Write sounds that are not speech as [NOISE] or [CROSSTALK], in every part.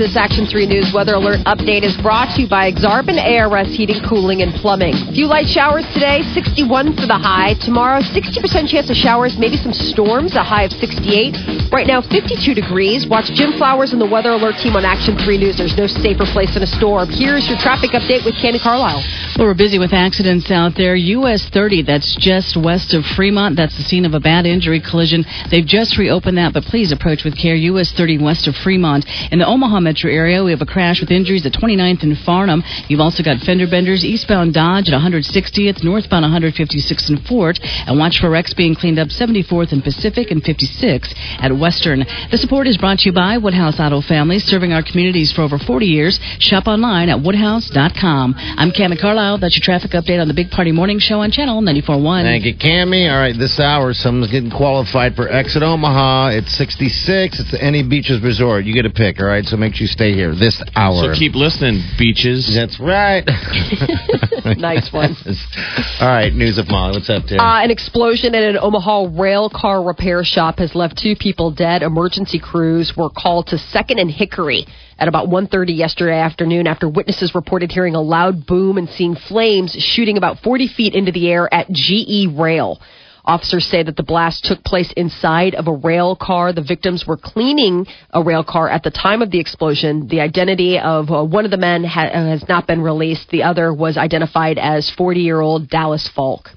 This Action 3 News weather alert update is brought to you by Exarban ARS Heating, Cooling, and Plumbing. A Few light showers today, 61 for the high. Tomorrow, 60% chance of showers, maybe some storms, a high of 68. Right now, 52 degrees. Watch Jim Flowers and the weather alert team on Action 3 News. There's no safer place than a storm. Here's your traffic update with Candy Carlisle. Well, we're busy with accidents out there. US 30, that's just west of Fremont. That's the scene of a bad injury collision. They've just reopened that, but please approach with care. US 30 west of Fremont. In the Omaha metro area, we have a crash with injuries at 29th and Farnam. You've also got fender benders eastbound Dodge at 160th, northbound 156th and Fort. And watch for wrecks being cleaned up 74th and Pacific and 56 at Western. The support is brought to you by Woodhouse Auto Families, serving our communities for over 40 years. Shop online at woodhouse.com. I'm Cami Carlisle. That's your traffic update on the Big Party Morning Show on Channel 94.1. Thank you, Cammy. All right, this hour, someone's getting qualified for Exit Omaha. It's 66. It's the Any Beaches Resort. You get a pick, all right? So make sure you stay here this hour. So keep listening, beaches. That's right. [LAUGHS] Nice one. [LAUGHS] all right, news of Molly. What's up, Tim? Uh, an explosion at an Omaha rail car repair shop has left two people dead. Emergency crews were called to Second and Hickory at about 1.30 yesterday afternoon after witnesses reported hearing a loud boom and seeing flames shooting about 40 feet into the air at GE Rail. Officers say that the blast took place inside of a rail car. The victims were cleaning a rail car at the time of the explosion. The identity of uh, one of the men ha- has not been released. The other was identified as 40 year old Dallas Falk.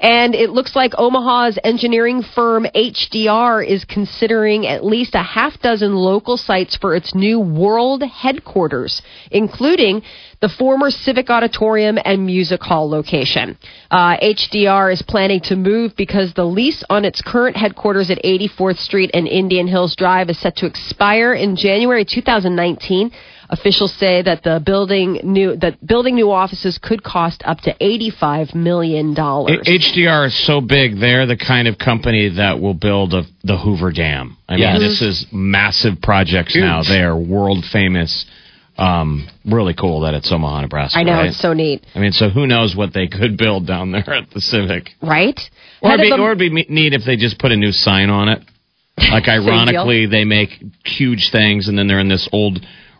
And it looks like Omaha's engineering firm HDR is considering at least a half dozen local sites for its new world headquarters, including the former Civic Auditorium and Music Hall location. Uh, HDR is planning to move because the lease on its current headquarters at 84th Street and Indian Hills Drive is set to expire in January 2019. Officials say that the building new that building new offices could cost up to 85 million dollars. HDR is so big; they're the kind of company that will build a, the Hoover Dam. I mean, Yes. this is massive projects now. They are world famous. Um, really cool that it's Omaha, Nebraska. I know right? it's so neat, I mean, so who knows what they could build down there at the Civic? right? Or it'd, be, the- or it'd be neat if they just put a new sign on it. Like, [LAUGHS] ironically, they make huge things, and then they're in this old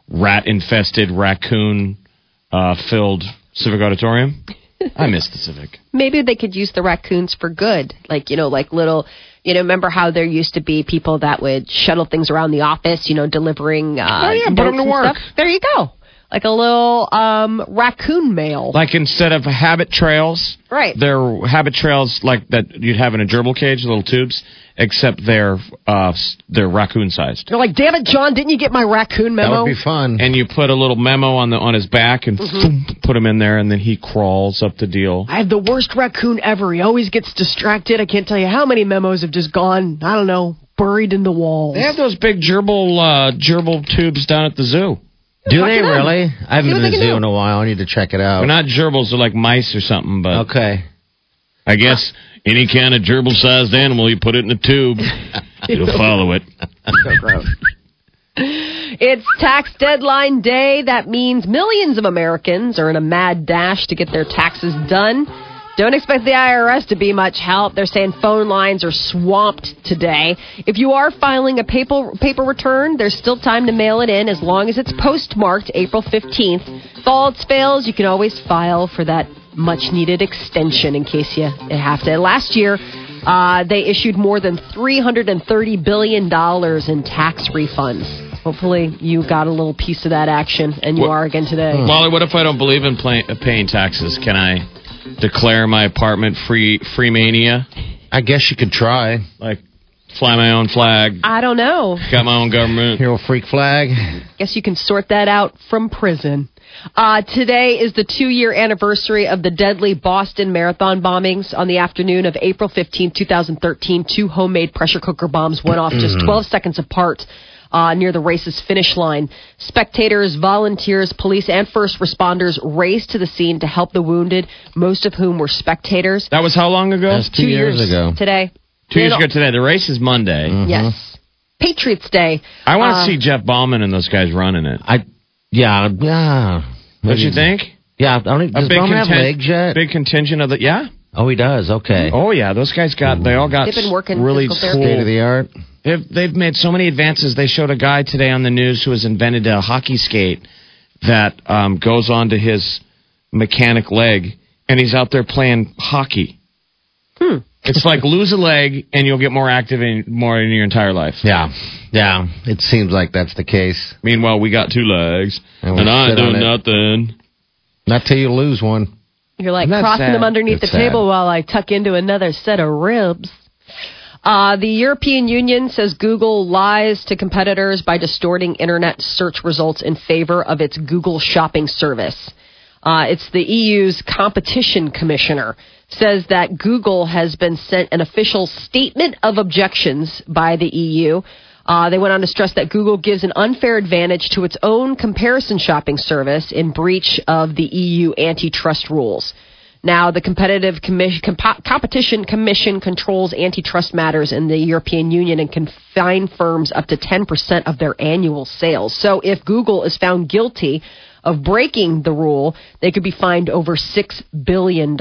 rat-infested, raccoon-filled Civic Auditorium. [LAUGHS] I miss the Civic. maybe they could use the raccoons for good. Like, you know, like little, you know, remember how there used to be people that would shuttle things around the office, you know, delivering uh, Oh, yeah, put notes 'em to and work. Stuff? There you go. Like a little um, raccoon mail. Like instead of habit trails, right. they're habit trails like that you'd have in a gerbil cage, little tubes, except they're uh, they're raccoon sized. They're like, damn it, John, didn't you get my raccoon memo? That memo? would be fun. And you put a little memo on the on his back and Mm-hmm. put him in there, and then he crawls up the deal. I have the worst raccoon ever. He always gets distracted. I can't tell you how many memos have just gone, I don't know, buried in the walls. They have those big gerbil uh, gerbil tubes down at the zoo. Do they really? I haven't been they to the zoo in a while. I need to check it out. They're not gerbils; they're like mice or something. But okay. I guess any kind of gerbil-sized animal, you put it in a tube, [LAUGHS] it'll follow it. It's tax deadline day. That means millions of Americans are in a mad dash to get their taxes done. Don't expect the IRS to be much help. They're saying phone lines are swamped today. If you are filing a paper paper return, there's still time to mail it in as long as it's postmarked April 15th. If all else fails, you can always file for that much needed extension in case you have to. Last year, uh, they issued more than $330 billion in tax refunds. Hopefully, you got a little piece of that action, and you What- are again today. Molly, what if I don't believe in play, uh, paying taxes? Can I declare my apartment free free mania? I guess you could try. Like fly my own flag, I don't know. got my own government. Hero freak flag. Guess you can sort that out from prison. Uh, today is the two year anniversary of the deadly Boston Marathon bombings. On the afternoon of April 15, 2013, two homemade pressure cooker bombs went off just 12 seconds apart. Uh, near the race's finish line. Spectators, volunteers, police, and first responders raced to the scene to help the wounded, most of whom were spectators. That was how long ago? That's two, years, ago. Today. Two years ago today. The race is Monday. Yes. Patriots Day. I want to Uh, see Jeff Bauman and those guys running it. I, yeah, yeah. Don't you think? Yeah, I don't. A Does big, Bauman have legs yet? big contingent of the yeah. Oh, he does. Okay. Oh yeah, those guys got they all got They've been working really physical therapy. State of the art. They've they've made so many advances. They showed a guy today on the news who has invented a hockey skate that um, goes onto his mechanic leg, and he's out there playing hockey. Hmm. It's like lose a leg, and you'll get more active in more in your entire life. Yeah, yeah. It seems like that's the case. Meanwhile, we got two legs, And and, I ain't sit on doing it. nothing. Not till you lose one. You're like crossing sad? them underneath the table while I tuck into another set of ribs. Uh, the European Union says Google lies to competitors by distorting internet search results in favor of its Google shopping service. Uh, it's the EU's competition commissioner says that Google has been sent an official statement of objections by the EU. Uh, they went on to stress that Google gives an unfair advantage to its own comparison shopping service in breach of the EU antitrust rules. Now, the Competitive Commission, Compo- Competition Commission controls antitrust matters in the European Union and can fine firms up to 10% of their annual sales. So, if Google is found guilty of breaking the rule, they could be fined over $6 billion.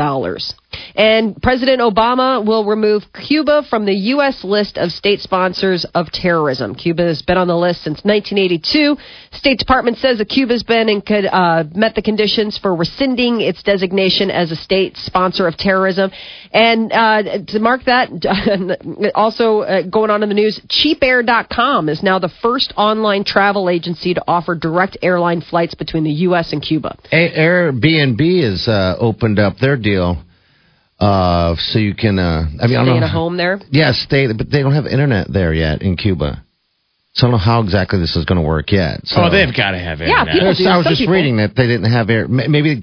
And President Obama will remove Cuba from the U.S. list of state sponsors of terrorism. Cuba has been on the list since 1982. State Department says that Cuba's been in, uh, met the conditions for rescinding its designation as a state sponsor of terrorism. And uh, to mark that, [LAUGHS] also uh, going on in the news, CheapAir.com is now the first online travel agency to offer direct airline flights between the U.S. and Cuba. A- Airbnb has uh, opened up their deal, uh, so you can. Uh, I mean, I don't Stay know. in a home there. Yeah, stay, but they don't have internet there yet in Cuba. So I don't know how exactly this is going to work yet. So. Oh, they've got to have it. Yeah, people do. I was Some just people- reading that they didn't have air. Maybe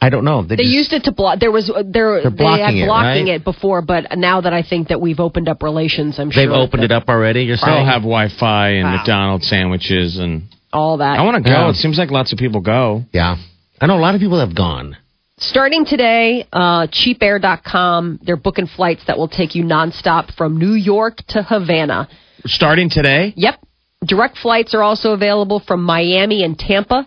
I don't know. They, They just, used it to block. There was uh, there They're they blocking it, right? it before, but now that I think that we've opened up relations, I'm sure They've opened it up already. You're They all saying? have Wi-Fi and Wow. McDonald's sandwiches, and all that. I want to go. Yeah. It seems like lots of people go. Yeah, I know a lot of people have gone. Starting today, uh, cheapair.com, they're booking flights that will take you nonstop from New York to Havana. Starting today, Yep. Direct flights are also available from Miami and Tampa.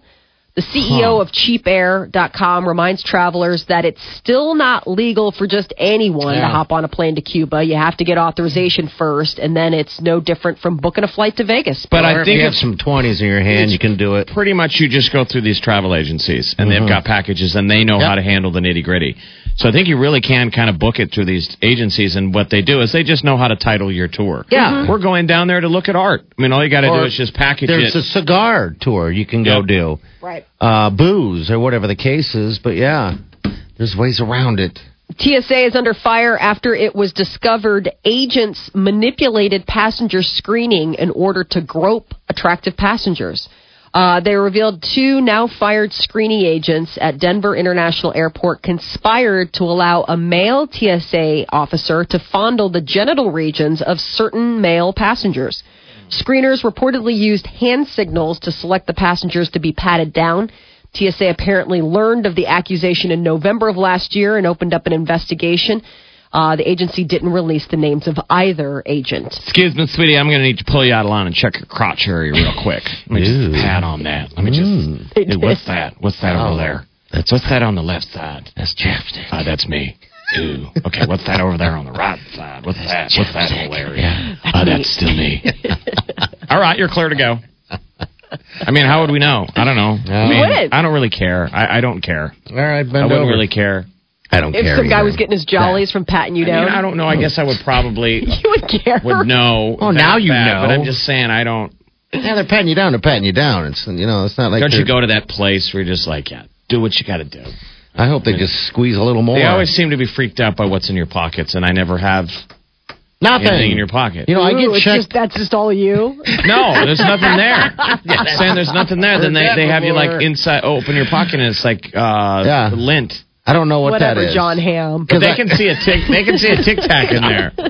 The CEO of cheapair.com reminds travelers that it's still not legal for just anyone to hop on a plane to Cuba. You have to get authorization first, and then it's no different from booking a flight to Vegas. But I Or if think you have some twenties in your hand, you can do it. pretty much you just go through these travel agencies, and they've mm-hmm. got packages, and they know Yep. how to handle the nitty gritty. So I think you really can kind of book it through these agencies, and what they do is they just know how to title your tour. Yeah. we're going down there to look at art. I mean, all you got to do is just package There's it. There's a cigar tour you can go Yep. do. Right. Uh, booze or whatever the case is. But yeah, there's ways around it. TSA is under fire after it was discovered agents manipulated passenger screening in order to grope attractive passengers. Uh, they revealed two now fired screening agents at Denver International Airport conspired to allow a male TSA officer to fondle the genital regions of certain male passengers. Screeners reportedly used hand signals to select the passengers to be patted down. TSA apparently learned of the accusation in November of last year and opened up an investigation. Uh, the agency didn't release the names of either agent. Excuse me, sweetie, I'm going to need to pull you out of line and check your crotch area real quick. Let me Ew. just pat on that. Let me just. They Hey, what's that? What's that Oh, over there? that's- what's that on the left side? That's chapstick. Uh, that's me. Ooh. Okay, what's that over there on the right side? What's that? What's that whole area? Uh, that's still me. [LAUGHS] [LAUGHS] All right, you're clear to go. I mean, how would we know? I don't know. I, mean. I don't really care. I, I don't care. All right, I bend wouldn't over. really care. I don't If care. some guy either. was getting his jollies from patting you I, down, mean, I don't know. I guess I would probably [LAUGHS] you would care. would know. Oh, that now you bad, know. But I'm just saying, I don't. Yeah, they're patting you down. They're patting you down. It's you know, it's not like Don't you they're- go to that place where you're just like, yeah, do what you got to do. I hope they just squeeze a little more. They always seem to be freaked out by what's in your pockets, and I never have nothing anything in your pocket. You know, I get it's checked. just, that's just all you. [LAUGHS] No, there's nothing there. [LAUGHS] I'm saying there's nothing there. Then they, they have you like inside, open your pocket, and it's like uh, Yeah. lint. I don't know what Whatever, that is. Jon Hamm. But they I- can see a tic. They can see a tic tac in there. [LAUGHS]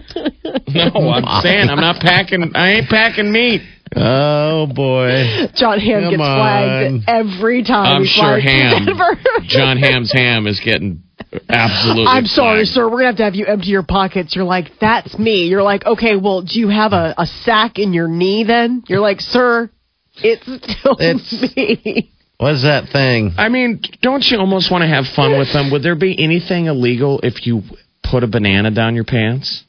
No, I'm saying I'm not packing. I ain't packing meat. Oh boy. Jon Hamm Come gets on. flagged every time. I'm he sure ham. [LAUGHS] Jon Hamm's ham is getting absolutely. I'm sorry, flagged. sir. We're gonna have to have you empty your pockets. You're like, that's me. You're like, okay, well, do you have a, a sack in your knee then? You're like, sir, it's still It's- [LAUGHS] me. What's that thing? I mean, don't you almost want to have fun with them? Would there be anything illegal if you put a banana down your pants?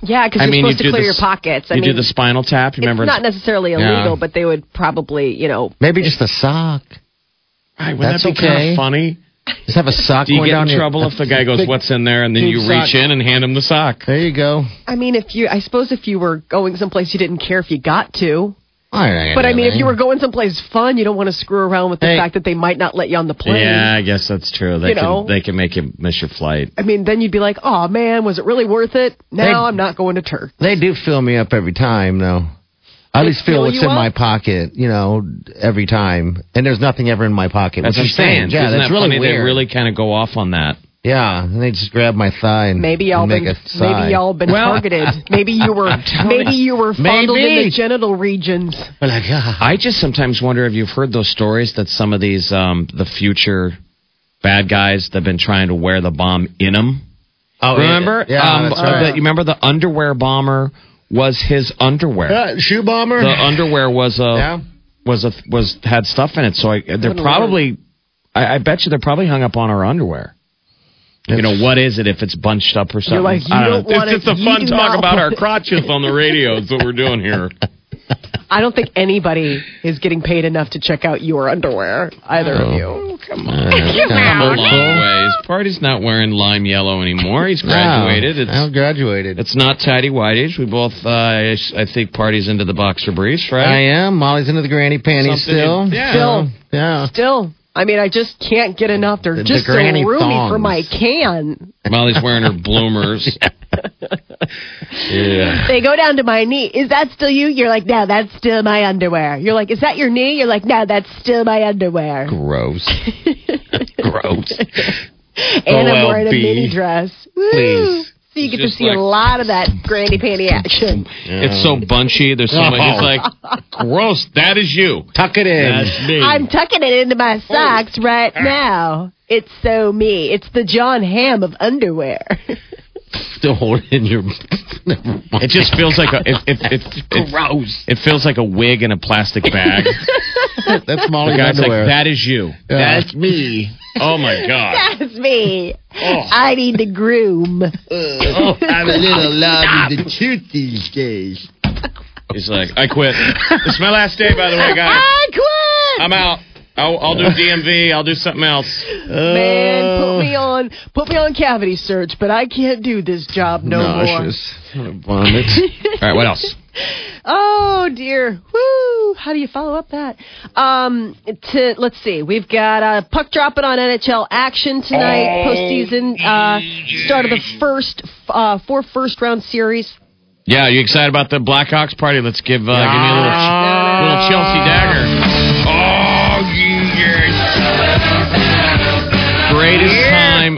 Yeah, because I you're mean, supposed you to do clear the your pockets. I you mean, do the spinal tap. You remember? it's not necessarily Yeah. illegal, but they would probably, you know, Maybe just a sock. Right, wouldn't That's that be kind okay. of funny? Just have a sock Do you going get down in your- trouble if the guy goes, Big- "What's in there?" and then pink you sock. reach in and hand him the sock? There you go. I mean, if you, I suppose if you were going someplace you didn't care if you got to. Right, But I mean, if you were going someplace fun, you don't want to screw around with the Hey. fact that they might not let you on the plane. Yeah, I guess that's true. They You can know. they can make you miss your flight. I mean, then you'd be like, oh man, was it really worth it? Now Hey. I'm not going to Turk. They do fill me up every time, though. I at They least feel what's in up? my pocket, you know, every time. And there's nothing ever in my pocket. That's what I'm saying. Yeah, Isn't that's that really funny? weird. They really kind of go off on that. Yeah, and they just grab my thigh and Maybe y'all and make been, a sigh. maybe y'all been Well, targeted. [LAUGHS] Maybe you were, maybe you were fondled in the genital regions. Like, ah. I just sometimes wonder if you've heard those stories that some of these um, the future bad guys that've been trying to wear the bomb in them. Oh, remember? Yeah, um, that's uh, right. the- you remember the underwear bomber was his underwear. Yeah, shoe bomber. The underwear was a yeah. was a was had stuff in it. So I, they're Wouldn't probably. I, I bet you they're probably hung up on our underwear. You know what is it if it's bunched up or something? like, you I don't know. wanna- It's just a fun talk about our crotches on the radio. Is what we're doing here. [LAUGHS] I don't think anybody is getting paid enough to check out your underwear. Either of you. Come Uh, on, kinda come a long ways. Party's not wearing lime yellow anymore. He's graduated. Wow. It's I graduated. it's not tidy whiteish. We both, uh, I, I think, party's into the boxer briefs, right? I am. Molly's into the granny panties Something still. in- yeah. Still. Yeah. Still, I mean, I just can't get enough. They're The- the just so granny roomy for my can. Molly's wearing her bloomers. [LAUGHS] yeah. They go down to my knee. Is that still you? You're like, no, that's still my underwear. You're like, is that your knee? You're like, no, that's still my underwear. Gross. [LAUGHS] Gross. And I'm wearing a mini dress. Woo. Please. So you get to see like- a lot of that granny panty action. It's so bunchy. There's so much. It's like, [LAUGHS] gross. That is you. Tuck it in. That's me. I'm tucking it into my oh. socks right now. It's so me. It's the Jon Hamm of underwear. [LAUGHS] Still hold it in your. It just feels like a. It, it, it, it, [LAUGHS] Gross. It feels like a wig in a plastic bag. That's [LAUGHS] The Molly's guy's underwear. like, that is you. Yeah. That's me. Oh my [LAUGHS] god. That's me. Oh. I need to groom. [LAUGHS] oh, I'm a little loud in the tooth these days. He's like, I quit. It's my last day, by the way, guys. I quit. I'm out. I'll, I'll do DMV. I'll do something else. Man, put me on, put me on cavity search, but I can't do this job no more. Nauseous. Vomit. [LAUGHS] All right, what else? Oh dear. Woo! How do you follow up that? Um, to let's see. We've got uh, puck dropping on NHL action tonight. Postseason uh, start of the first uh, four first round series. Yeah, you excited about the Blackhawks party? Let's give uh, give me a little, little Chelsea dagger. Oh yes! Greatest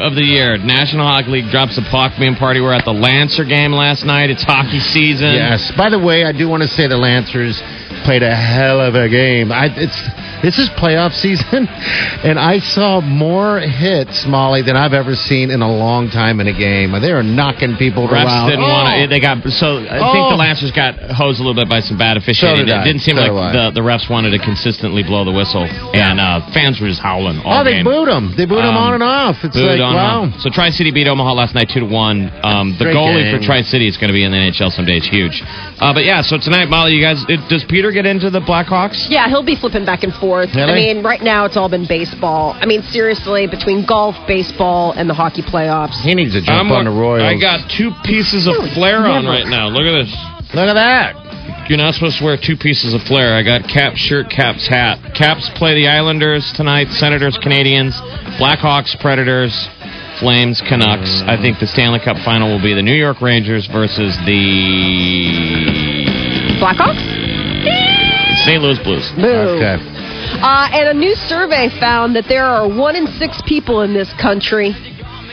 of the year. National Hockey League drops the Puckman party. We're at the Lancer game last night. It's hockey season. Yes. By the way, I do want to say the Lancers played a hell of a game. I, it's this is playoff season, [LAUGHS] and I saw more hits, Molly, than I've ever seen in a long time in a game. They are knocking people Refs around. didn't Oh. want to. They got so. I think Oh. the Lancers got hosed a little bit by some bad officiating. So did it didn't seem So like the, the refs wanted to consistently blow the whistle, and uh, fans were just howling all Oh, they game. booed them. They booed them Um, on and off. It's Booed like, on wow. So Tri City beat Omaha last night two to one. Um, the Great goalie for. Tri City is going to be in the NHL someday. It's huge. Uh, but yeah, so tonight, Molly, you guys, it, does Peter get into the Blackhawks? Yeah, he'll be flipping back and forth. I Really? mean, right now it's all been baseball. I mean, seriously, between golf, baseball, and the hockey playoffs. He needs to jump on the Royals. I got two pieces of flair on right now. Look at this. Look at that. You're not supposed to wear two pieces of flair. I got Caps shirt, Caps hat. Caps play the Islanders tonight, Senators, Canadiens, Blackhawks, Predators, Flames, Canucks. I think the Stanley Cup final will be the New York Rangers versus the Blackhawks? St. Louis Blues. Boo. Okay. Uh, and a new survey found that there are one in six people in this country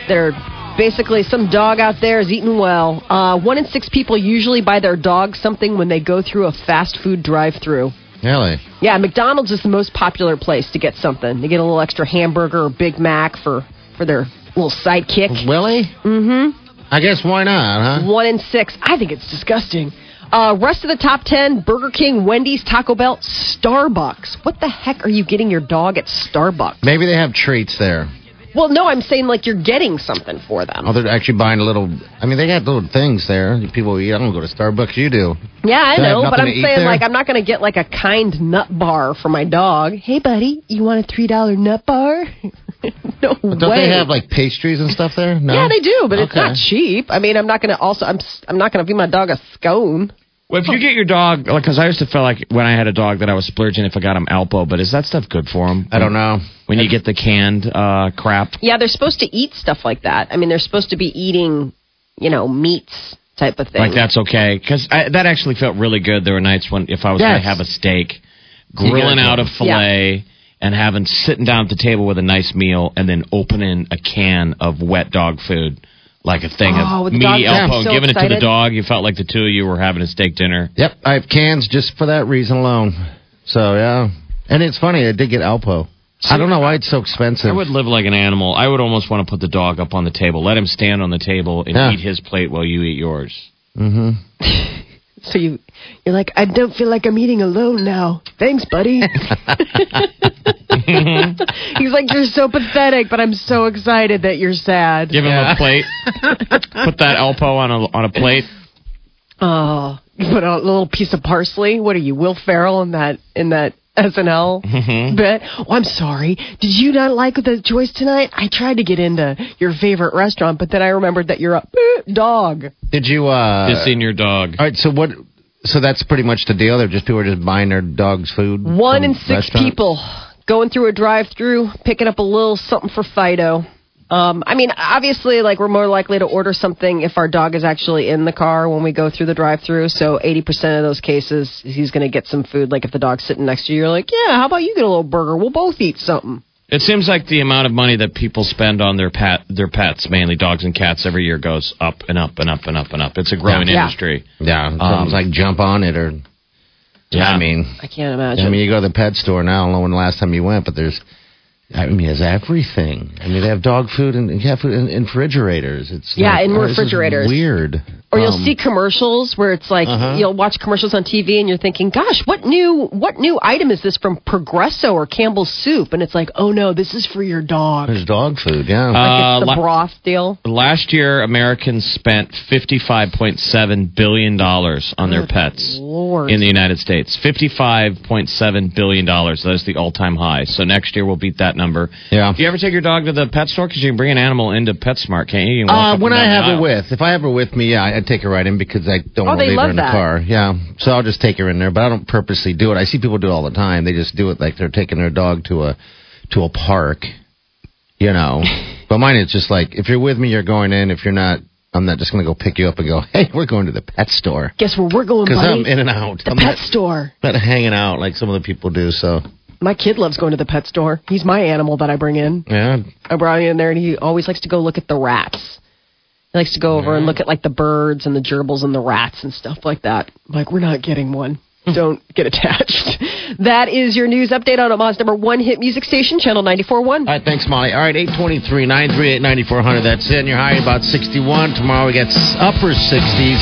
that are basically some dog out there is eating well. Uh, one in six people usually buy their dog something when they go through a fast food drive-through. Really? Yeah, McDonald's is the most popular place to get something. To get a little extra hamburger or Big Mac for for their little sidekick. Willie? Mm-hmm. I guess why not, huh? One in six. I think it's disgusting. Uh, rest of the top ten: Burger King, Wendy's, Taco Bell, Starbucks. What the heck are you getting your dog at Starbucks? Maybe they have treats there. Well, no, I'm saying like you're getting something for them. Oh, they're actually buying a little. I mean, they got little things there. People eat. I don't go to Starbucks. You do. Yeah, I know, but I'm saying like I'm not going to get like a kind nut bar for my dog. Hey, buddy, you want a three dollar nut bar? [LAUGHS] no But don't way. they have like pastries and stuff there? No. Yeah, they do, but it's not cheap. I mean, I'm not going to also I'm I'm not going to feed my dog a scone. Well, if you get your dog, because I used to feel like when I had a dog that I was splurging if I got him Alpo, but is that stuff good for him? I don't know. When you get the canned uh, crap. Yeah, they're supposed to eat stuff like that. I mean, they're supposed to be eating, you know, meats type of thing. Like that's okay because that actually felt really good. There were nights when if I was going to have a steak, grilling out a fillet and having sitting down at the table with a nice meal and then opening a can of wet dog food. Like a thing Oh, of with the meaty dog, Alpo so giving it to the dog. You felt like the two of you were having a steak dinner. Yep, I have cans just for that reason alone. So yeah, and it's funny. I did get Alpo. I don't know why it's so expensive. I would live like an animal. I would almost want to put the dog up on the table, let him stand on the table and Yeah. eat his plate while you eat yours. Mm-hmm. [LAUGHS] so you you're like, I don't feel like I'm eating alone now. Thanks, buddy. [LAUGHS] [LAUGHS] [LAUGHS] He's like, you're so pathetic, but I'm so excited that you're sad. Give him a plate. put that Alpo on a on a plate. Oh, you put a little piece of parsley. What are you, Will Ferrell in that in that SNL Mm-hmm. bit? Oh, I'm sorry. Did you not like the choice tonight? I tried to get into your favorite restaurant, but then I remembered that you're a [LAUGHS] dog. Did you? uh Just in your dog. All right. So what? So that's pretty much the deal. They're just people are just buying their dogs food. One in six restaurant? people going through a drive-through, picking up a little something for Fido. Um, I mean, obviously, like we're more likely to order something if our dog is actually in the car when we go through the drive-through. So, eighty percent of those cases, he's going to get some food. Like if the dog's sitting next to you, you're like, "Yeah, how about you get a little burger? We'll both eat something." It seems like the amount of money that people spend on their pet, their pets, mainly dogs and cats, every year goes up and up and up and up and up. It's a growing Yeah. industry. Yeah, someone's like jump on it or. Yeah. I mean, I can't imagine. I mean, you go to the pet store now. I don't know when the last time you went, but there's I mean, there's everything. I mean, they have dog food and and cat food in, in refrigerators. It's Yeah, like, in oh, this is refrigerators. Weird. Or you'll Um, see commercials where it's like Uh-huh. you'll watch commercials on TV and you're thinking, "Gosh, what new what new item is this from Progresso or Campbell's Soup?" And it's like, "Oh no, this is for your dog." There's dog food. Yeah. Uh, Like it's the la- broth deal. Last year, Americans spent $55.7 billion on their pets Lord. in the United States. $55.7 billion. That's the all time high. So next year, we'll beat that number. Yeah. Do you ever take your dog to the pet store? Because you can bring an animal into PetSmart, can't you? you can walk Uh, when I have her aisle. with, if I have her with me, yeah, I'd take her right in because I don't Oh, want to leave her in the car. Yeah, so I'll just take her in there, but I don't purposely do it. I see people do it all the time. They just do it like they're taking their dog to a to a park, you know. [LAUGHS] but mine is just like if you're with me, you're going in. If you're not, I'm not just going to go pick you up and go, [LAUGHS] hey, we're going to the pet store Guess where we're going, because? I'm in and out. the I'm pet not, store. not hanging out like some of the people do. So My kid loves going to the pet store. He's my animal that I bring in. yeah, I brought him in there, and he always likes to go look at the rats. He likes to go over and look at like the birds and the gerbils and the rats and stuff like that. Like, we're not getting one. Don't get attached. [LAUGHS] That is your news update on Omaha's number one hit music station, Channel 94.1. All right, thanks, Molly. All right, 823 938 9400. That's it. And you're high about 61. Tomorrow we get upper 60s.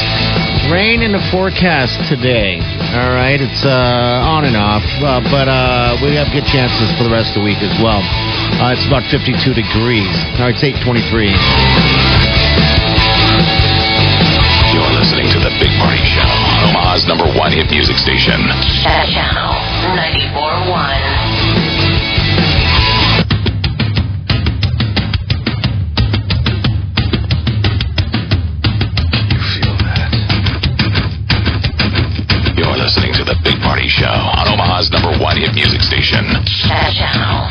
Rain in the forecast today. All right, it's uh, on and off, uh, but uh, we have good chances for the rest of the week as well. Uh, it's about 52 degrees. All right, it's 823. You're listening to The Big Party Show Omaha's number one hit music station. Channel 94.1. You feel that? You're listening to The Big Party Show on Omaha's number one hit music station. Channel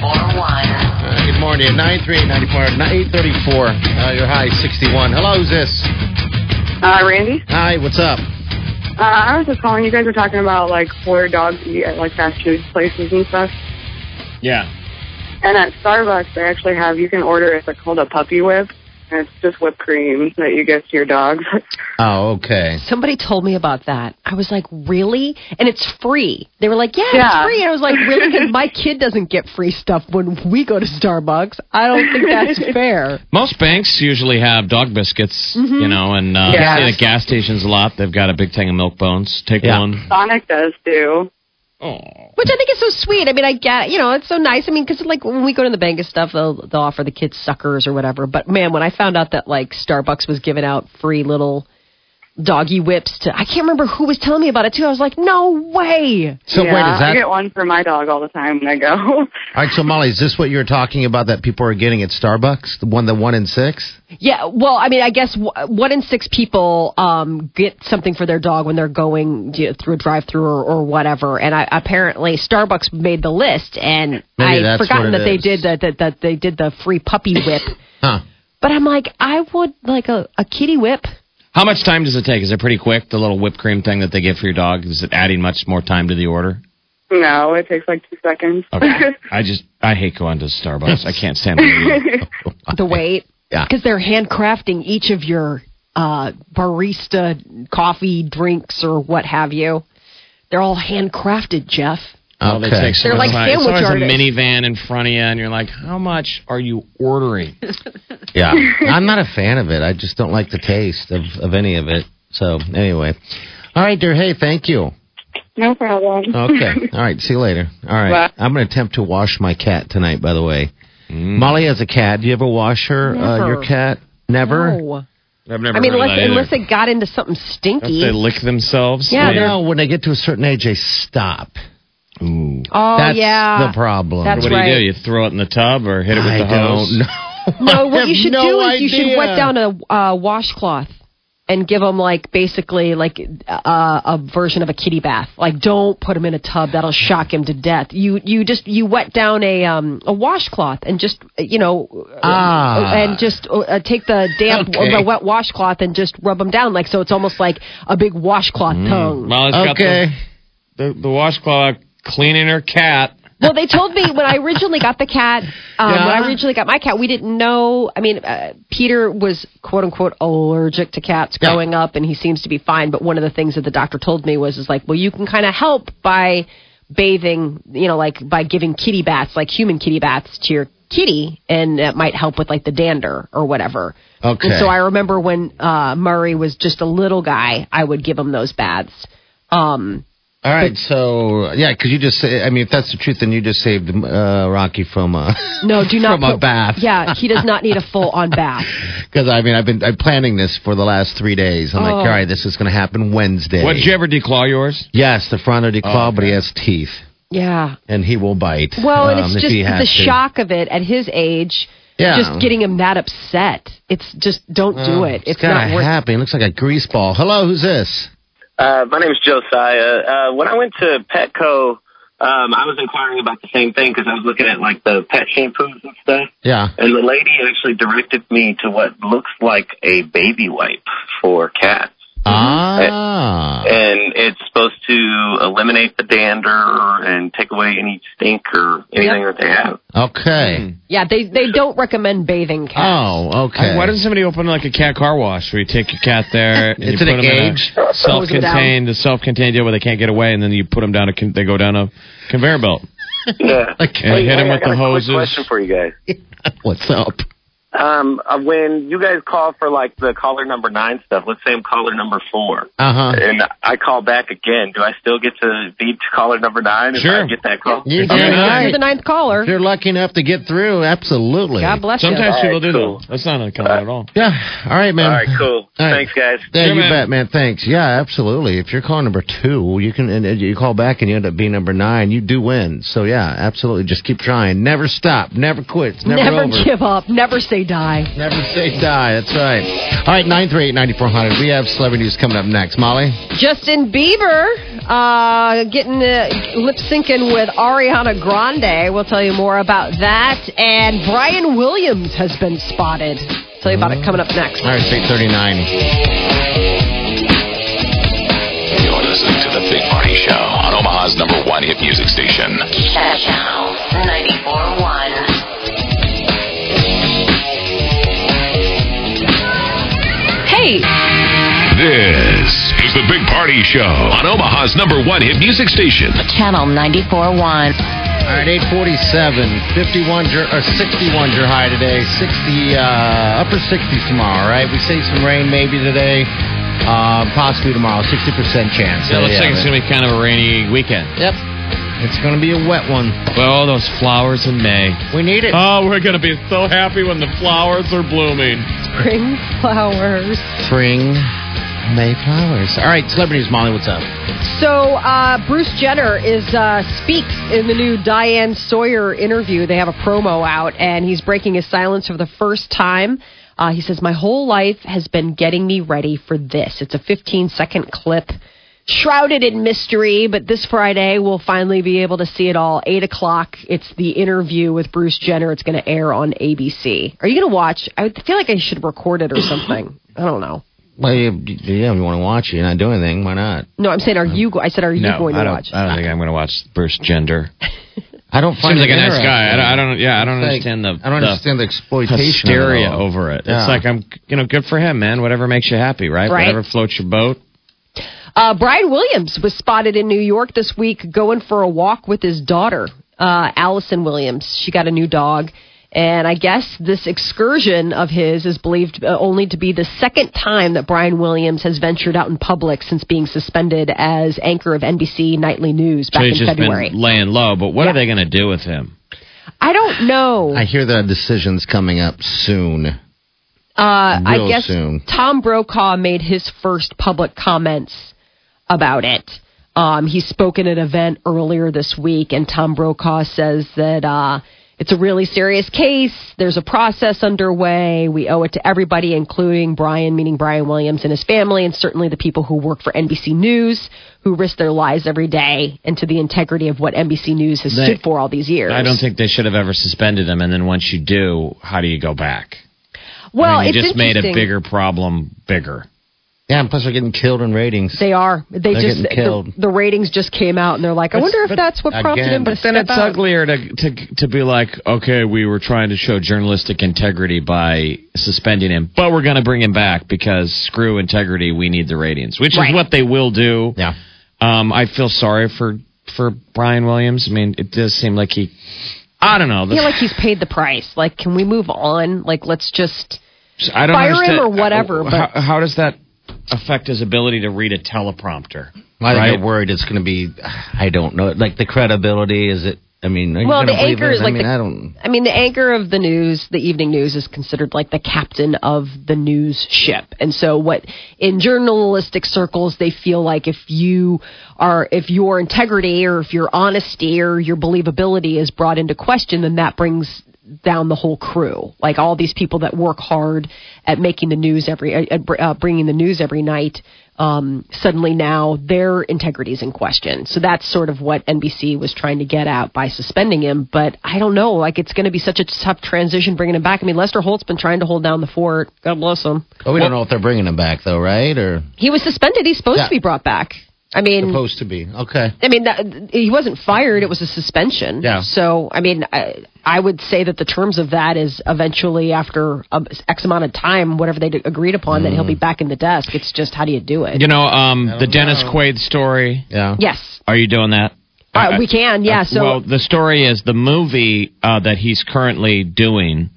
94.1. Uh, good morning. 938 94 834. Uh, you're high 61. Hello, who's this? Uh, Randy, Hi, what's up? uh, I was just calling. You guys were talking about like where dogs eat at like fast food places and stuff. Yeah. And at Starbucks, they actually have you can order it's like called a puppy whip, it's just whipped cream that you give to your dogs. [LAUGHS] Oh, okay. Somebody told me about that. I was like, really? And it's free. They were like, yeah, Yeah. it's free. And I was like, really? Because my kid doesn't get free stuff when we go to Starbucks. I don't think that's [LAUGHS] fair. Most banks usually have dog biscuits, Mm-hmm. you know, and uh, Yeah. I at gas stations a lot. They've got a big thing of milk bones. Take Yeah. one. Sonic does too. Oh. Which I think is so sweet. I mean, I get, you know, it's so nice. I mean, because like when we go to the bank and stuff, they'll they'll offer the kids suckers or whatever. But man, when I found out that like Starbucks was giving out free little doggy whips to, I can't remember who was telling me about it too. I was like, no way. So yeah, wait, is I get one for my dog all the time when I go. [LAUGHS] All right, so Molly, is this what you were talking about that people are getting at Starbucks? The one, the one in six? Yeah, well, I mean, I guess one in six people um, get something for their dog when they're going you know, through a drive-through or, or whatever. And I, apparently, Starbucks made the list, and Maybe I'd forgotten what it that they did that, that that they did the free puppy [LAUGHS] whip. Huh. but I'm like, I would like a, a kitty whip. How much time does it take? Is it pretty quick? The little whipped cream thing that they give for your dog is it adding much more time to the order? no, it takes like two seconds. Okay. [LAUGHS] I just I hate going to Starbucks. I can't stand. [LAUGHS] The wait, Yeah. because they're handcrafting each of your uh, barista coffee drinks or what have you. They're all handcrafted, Jeff. Well, they Okay. take so They're like time. It's sandwich always a minivan in front of you, and you're like, how much are you ordering? [LAUGHS] Yeah. I'm not a fan of it. I just don't like the taste of, of any of it. So, anyway. All right, dear. Hey, thank you. no problem. Okay. [LAUGHS] All right. See you later. All right. Bye. I'm going to attempt to wash my cat tonight, by the way. Mm. Molly has a cat. Do you ever wash her, uh, your cat? Never? No. I've never I mean, unless that unless it got into something If stinky. they lick themselves. Yeah, I they're- When they get to a certain age, they stop. Ooh. oh That's yeah, the problem. That's what do right. you do? You throw it in the tub or hit it with I the hose? don't [LAUGHS] know. No, what you should no do is you should wet down a uh, washcloth and give them like basically like uh, a version of a kitty bath. Like, don't put him in a tub; that'll shock him to death. You you just you wet down a um a washcloth and just uh, you know uh, Ah. and just uh, take the damp Okay. the wet washcloth and just rub them down like so it's almost like a big washcloth tongue. Well, it's got Okay. the, the, the washcloth cleaning her cat. Well, they told me when I originally got the cat, [LAUGHS] um, Yeah? when I originally got my cat, we didn't know. I mean, uh, Peter was quote unquote allergic to cats Yeah. growing up, and he seems to be fine. But one of the things that the doctor told me was, is like, well, you can kind of help by bathing, you know, like by giving kitty baths, like human kitty baths to your kitty, and it might help with like the dander or whatever. Okay. And so I remember when uh, Murray was just a little guy, I would give him those baths. Um, All right, so yeah, because you just say, I mean, if that's the truth, then you just saved uh, Rocky from uh, no, do not [LAUGHS] from a bath. Yeah, he does not need a full on [LAUGHS] bath. Because I mean, I've been I'm planning this for the last three days. I'm like, Oh. all right, this is going to happen Wednesday. What, did you ever declaw yours? Yes, the front of the claw, Oh, but he has teeth, Yeah. and he will bite. Well, and um, it's just the to. shock of it at his age. Yeah. Just getting him that upset. It's just don't do Oh, it. It's It's not worth. happy. It looks like a grease ball. Hello, who's this? Uh, my name is Josiah. Uh, when I went to Petco, um, I was inquiring about the same thing because I was looking at like the pet shampoos and stuff. Yeah. And the lady actually directed me to what looks like a baby wipe for cats. Ah. And it's supposed to eliminate the dander and take away any stink or anything that they have. Okay. Yeah, they they don't recommend bathing cats. Oh, okay. Why doesn't somebody open like a cat car wash where you take your cat there [LAUGHS] and It's you put a them cage? in a self-contained, the self-contained deal where they can't get away, and then you put them down a con- they go down a conveyor belt. [LAUGHS] Yeah. [LAUGHS] Like, And hit 'em I with got the a quick hoses. question for you guys. What's up? Um, uh, when you guys call for like the caller number nine stuff, let's say I'm caller number four, Uh huh. and I call back again. Do I still get to be caller number nine if Sure. I get that call? You're If doing you're all nine. You're the right. ninth caller. If you're lucky enough to get through, absolutely. God bless you. Sometimes people right, do cool. though. That's not uncommon at all. Yeah. All right, man. All right, cool. All right. Thanks, guys. Yeah, Sure, you man. bet, man. Thanks. Yeah, absolutely. If you're calling number two, you can and and you call back and you end up being number nine. You do win. So yeah, absolutely. Just keep trying. Never stop. Never quit. It's never, Never over. give up. Never say die. Never say die. That's right. All right, nine three eight ninety four hundred. We have celebrity news coming up next. Molly. Justin Bieber uh, getting uh, lip syncing with Ariana Grande. We'll tell you more about that. And Brian Williams has been spotted. Tell you about it coming up next. All right, it's eight thirty nine. You're listening to The Big Party Show on Omaha's number one hit music station. Chat Channel 94.1. Hey, This is The Big Party Show on Omaha's number one hit music station. Channel 94.1. All right, 847, 51 or 61 your high today, 60, uh, upper 60s tomorrow, right? We say some rain maybe today, uh, possibly tomorrow, 60% chance. Yeah, There looks you like it's it. gonna be kind of a rainy weekend. Yep. It's going to be a wet one. Well, those flowers in May. We need it. Oh, we're gonna be so happy when the flowers are blooming. Spring flowers. Spring, May flowers. All right, celebrities, Molly, what's up? So uh, Bruce Jenner is uh, speaks in the new Diane Sawyer interview. They have a promo out, and he's breaking his silence for the first time. Uh, he says, "My whole life has been getting me ready for this." It's a 15 second clip, shrouded in mystery, but this Friday we'll finally be able to see it all. Eight o'clock. It's the interview with Bruce Jenner. It's going to air on ABC. Are you going to watch? I feel like I should record it or something. I don't know. Well, you, yeah, you want to watch it, you're not doing anything, why not? No, I'm saying, are you? go- I said, are you no, going to I don't. watch? I don't think I'm gonna watch Bruce Jenner. [LAUGHS] I don't find Seems like a nice guy. I don't, I don't. Yeah, I don't It's like- understand the. I don't the understand the exploitation hysteria it over it. Yeah. It's like I'm, you know, good for him, man. Whatever makes you happy, right? Right. Whatever floats your boat. Uh, Brian Williams was spotted in New York this week going for a walk with his daughter, uh, Allison Williams. She got a new dog. And I guess this excursion of his is believed uh, only to be the second time that Brian Williams has ventured out in public since being suspended as anchor of NBC Nightly News back so he's in just February. been laying low. But what Yeah. are they going to do with him? I don't know. I hear the decision's coming up soon. Uh, I guess soon. Tom Brokaw made his first public comments about it. Um, he spoke at an event earlier this week, and Tom Brokaw says that uh, it's a really serious case. There's a process underway. We owe it to everybody, including Brian, meaning Brian Williams and his family, and certainly the people who work for NBC News, who risk their lives every day, and to the integrity of what NBC News has They- stood for all these years. I don't think they should have ever suspended him. And then once you do, how do you go back? Well, I mean, you just made a bigger problem bigger. Yeah, and plus they're getting killed in ratings. They are. They They're just getting killed. the, the ratings just came out, and they're like, I But- wonder if that's what prompted again, him to but Then step it's out. uglier to, to to be like, okay, we were trying to show journalistic integrity by suspending him, but we're going to bring him back because screw integrity, we need the ratings, which Right. is what they will do. Yeah. Um, I feel sorry for for Brian Williams? I mean, it does seem like he. I don't know. I feel like he's paid the price. Like, can we move on? Like, let's just. I don't fire him understand- or whatever, but- How, how does that affect his ability to read a teleprompter? I Right. get worried it's going to be. I don't know. Like the credibility is it? I mean, are Well, gonna the believe anchor it? is I like mean, the- I don't. I mean, the anchor of the news, the evening news, is considered like the captain of the news ship. And so, what in journalistic circles they feel like if you are, if your integrity or if your honesty or your believability is brought into question, then that brings down the whole crew. Like all these people that work hard at making the news every, at uh, bringing the news every night. Um, suddenly now their integrity is in question. So that's sort of what NBC was trying to get at by suspending him. But I don't know. Like it's going to be such a tough transition bringing him back. I mean, Lester Holt's been trying to hold down the fort. God bless him. But we don't know if they're bringing him back though, right? Or He was suspended. He's supposed Yeah. to be brought back. I mean, supposed to be? Okay. I mean, that, he wasn't fired. It was a suspension. Yeah. So, I mean, I, I would say that the terms of that is eventually, after um, X amount of time, whatever they agreed upon, that he'll be back in the desk. It's just how do you do it? You know, um, don't the Dennis. Quaid story. Yeah. yes. Are you doing that? Uh, we can, yeah. So, well, the story is the movie uh, that he's currently doing.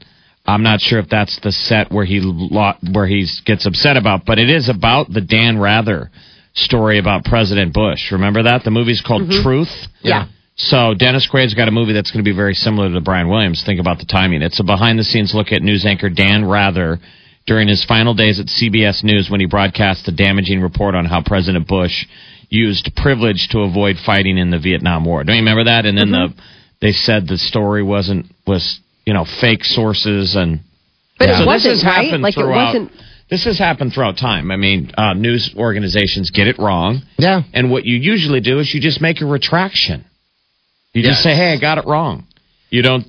I'm not sure if that's the set where he lo- where he gets upset about, but it is about the Dan Rather story about President Bush. Remember that the movie's called Truth. Mm-hmm. yeah. So Dennis Quaid's got a movie that's going to be very similar to Brian Williams. Think about the timing. It's a behind-the-scenes look at news anchor Dan Rather during his final days at CBS News when he broadcast a damaging report on how President Bush used privilege to avoid fighting in the Vietnam War. Don't you remember that? And then Mm-hmm. the they said the story wasn't was you know fake sources and But so it wasn't, this has right? happened Like, it wasn't. This has happened throughout time. I mean, uh, news organizations get it wrong. Yeah. And what you usually do is you just make a retraction. You just say, "Hey, I got it wrong." You don't.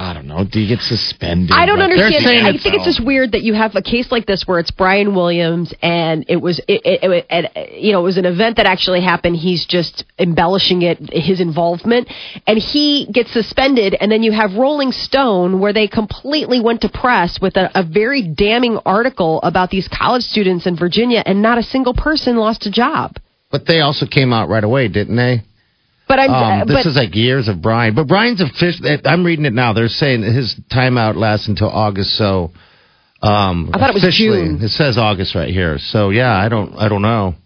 I don't know. Do you get suspended? I don't Like, understand. saying I think it's just weird that you have a case like this where it's Brian Williams and it was, it, it, it, it, you know, it was an event that actually happened. He's just embellishing it, his involvement, and he gets suspended. And then you have Rolling Stone where they completely went to press with a, a very damning article about these college students in Virginia, and not a single person lost a job. But they also came out right away, didn't they? But I'm, Um, this but is like years of Brian. But Brian's official. I'm reading it now. They're saying his timeout lasts until August. So, um, I thought it was officially, June. It says August right here. So yeah, I don't. I don't know.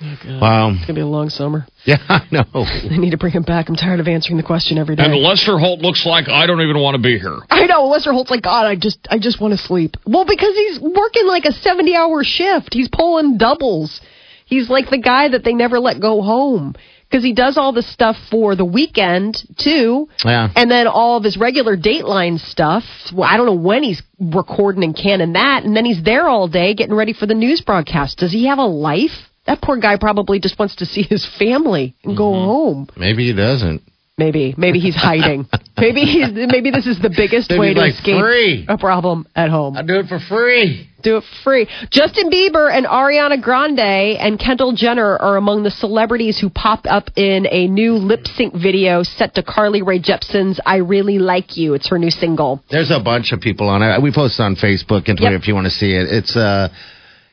Wow. it's gonna be a long summer. [LAUGHS] Yeah, I know. [LAUGHS] I need to bring him back. I'm tired of answering the question every day. And Lester Holt looks like I don't even want to be here. I know Lester Holt's like God. I just I just want to sleep. Well, because he's working like a seventy hour shift. He's pulling doubles. He's like the guy that they never let go home because he does all the stuff for the weekend too. Yeah. And then all of his regular Dateline stuff. Well, I don't know when he's recording and canning that, and then he's there all day getting ready for the news broadcast. Does he have a life? That poor guy probably just wants to see his family and go Mm-hmm. home. Maybe he doesn't. Maybe, maybe he's hiding. [LAUGHS] maybe he's, maybe this is the biggest Maybe way to like, escape "Free." a problem at home. I do it for free. Do it for free. Justin Bieber and Ariana Grande and Kendall Jenner are among the celebrities who pop up in a new lip sync video set to Carly Rae Jepsen's "I Really Like You." It's her new single. There's a bunch of people on it. We posted on Facebook and Twitter Yep. if you want to see it. It's uh.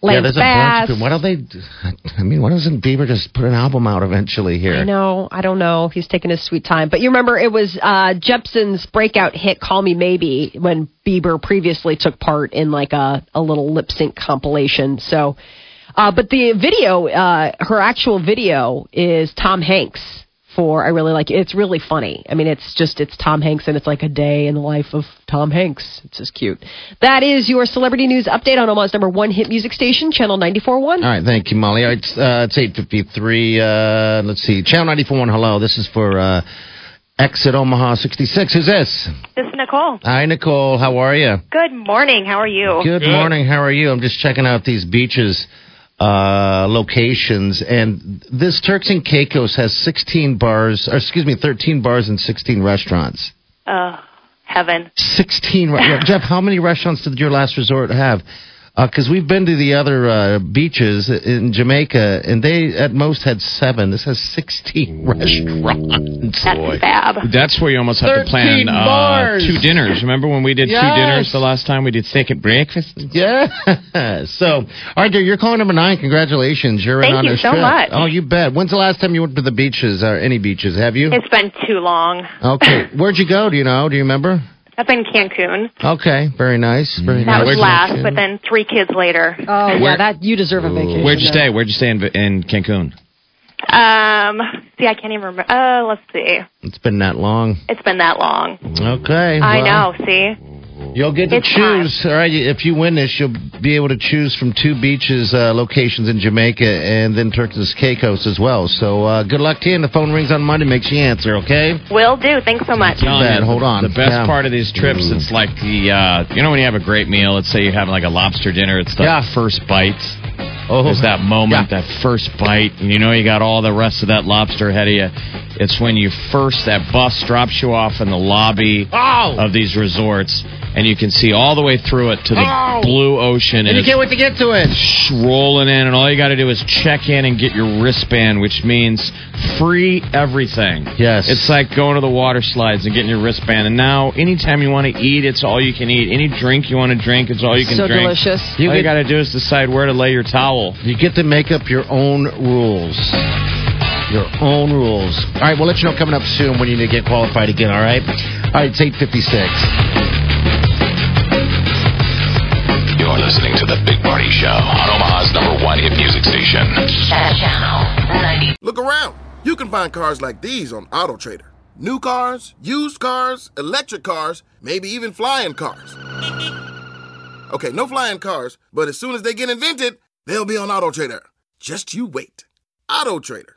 Yeah, Lance there's a Bass. bunch of people. Why don't they? [LAUGHS] I mean, why doesn't Bieber just put an album out eventually here? I know. I don't know. He's taking his sweet time. But you remember it was uh, Jepsen's breakout hit "Call Me Maybe" when Bieber previously took part in like a a little lip sync compilation. So, uh, but the video, uh, her actual video is Tom Hanks for "I Really Like It." It's really funny. I mean, it's just it's Tom Hanks and it's like a day in the life of Tom Hanks. It's just cute. That is your celebrity news update on Omaha's number one hit music station, Channel 94.1. All right, thank you, Molly. All right, it's, uh, it's eight fifty three. Uh, let's see, Channel ninety four one. Hello, this is for uh, Exit Omaha sixty six. Who's this? This is Nicole. Hi, Nicole. How are you? Good morning. How are you? Good morning. How are you? I'm just checking out these beaches uh, locations, and this Turks and Caicos has sixteen bars, or excuse me, thirteen bars and sixteen restaurants. Uh, heaven. Sixteen. re- Jeff, how many restaurants did your last resort have? Because we've been to the other uh, beaches in Jamaica, and they at most had seven. This has 16 restaurants. That's fab. That's where you almost have to plan uh, two dinners. Remember when we did Yes. two dinners the last time? We did steak at breakfast. Yeah. [LAUGHS] So, all right, dear, you're calling number nine. Congratulations. You're in Thank on you this so trip. much. Oh, you bet. When's the last time you went to the beaches or any beaches? Have you? It's been too long. Okay. [LAUGHS] Where'd you go? Do you know? Do you remember? I've been Cancun. Okay. Very nice. Very That nice. was last, but then three kids later. Oh yeah, that you deserve a vacation. Where'd you stay? Where'd you stay in, in Cancun? Um, see, I can't even remember. Uh, let's see. It's been that long. It's been that long. Okay. I well, know. See, You'll get to It's choose. All right. If you win this, you'll be able to choose from two beaches uh, locations in Jamaica and then Turks Caicos as well. So uh, good luck to you. And the phone rings on Monday. Make sure you answer. Okay. will do. Thanks so much. Telling bad. Hold on. The best Yeah. part of these trips, it's like the uh, you know when you have a great meal. Let's say you're having like a lobster dinner. It's the Yeah. first bite. Oh, There's that moment, Yeah. that first bite, and you know you got all the rest of that lobster ahead of you. It's when you first that bus drops you off in the lobby Oh. of these resorts, and you can see all the way through it to the Oh. blue ocean, And and you it's can't wait to get to it. rolling in, and all you got to do is check in and get your wristband, which means free everything. Yes. It's like going to the water slides and getting your wristband. And now, anytime you want to eat, it's all you can eat. Any drink you want to drink, it's all you can So drink. So delicious. You all you get- got to do is decide where to lay your towel. You get to make up your own rules. Your own rules. All right, we'll let you know coming up soon when you need to get qualified again, all right? All right, it's 856. You're listening to The Big Party Show on Omaha's number one hit music station. Channel Look around. You can find cars like these on AutoTrader. New cars, used cars, electric cars, maybe even flying cars. Okay, no flying cars, but as soon as they get invented, they'll be on AutoTrader. Just you wait. AutoTrader.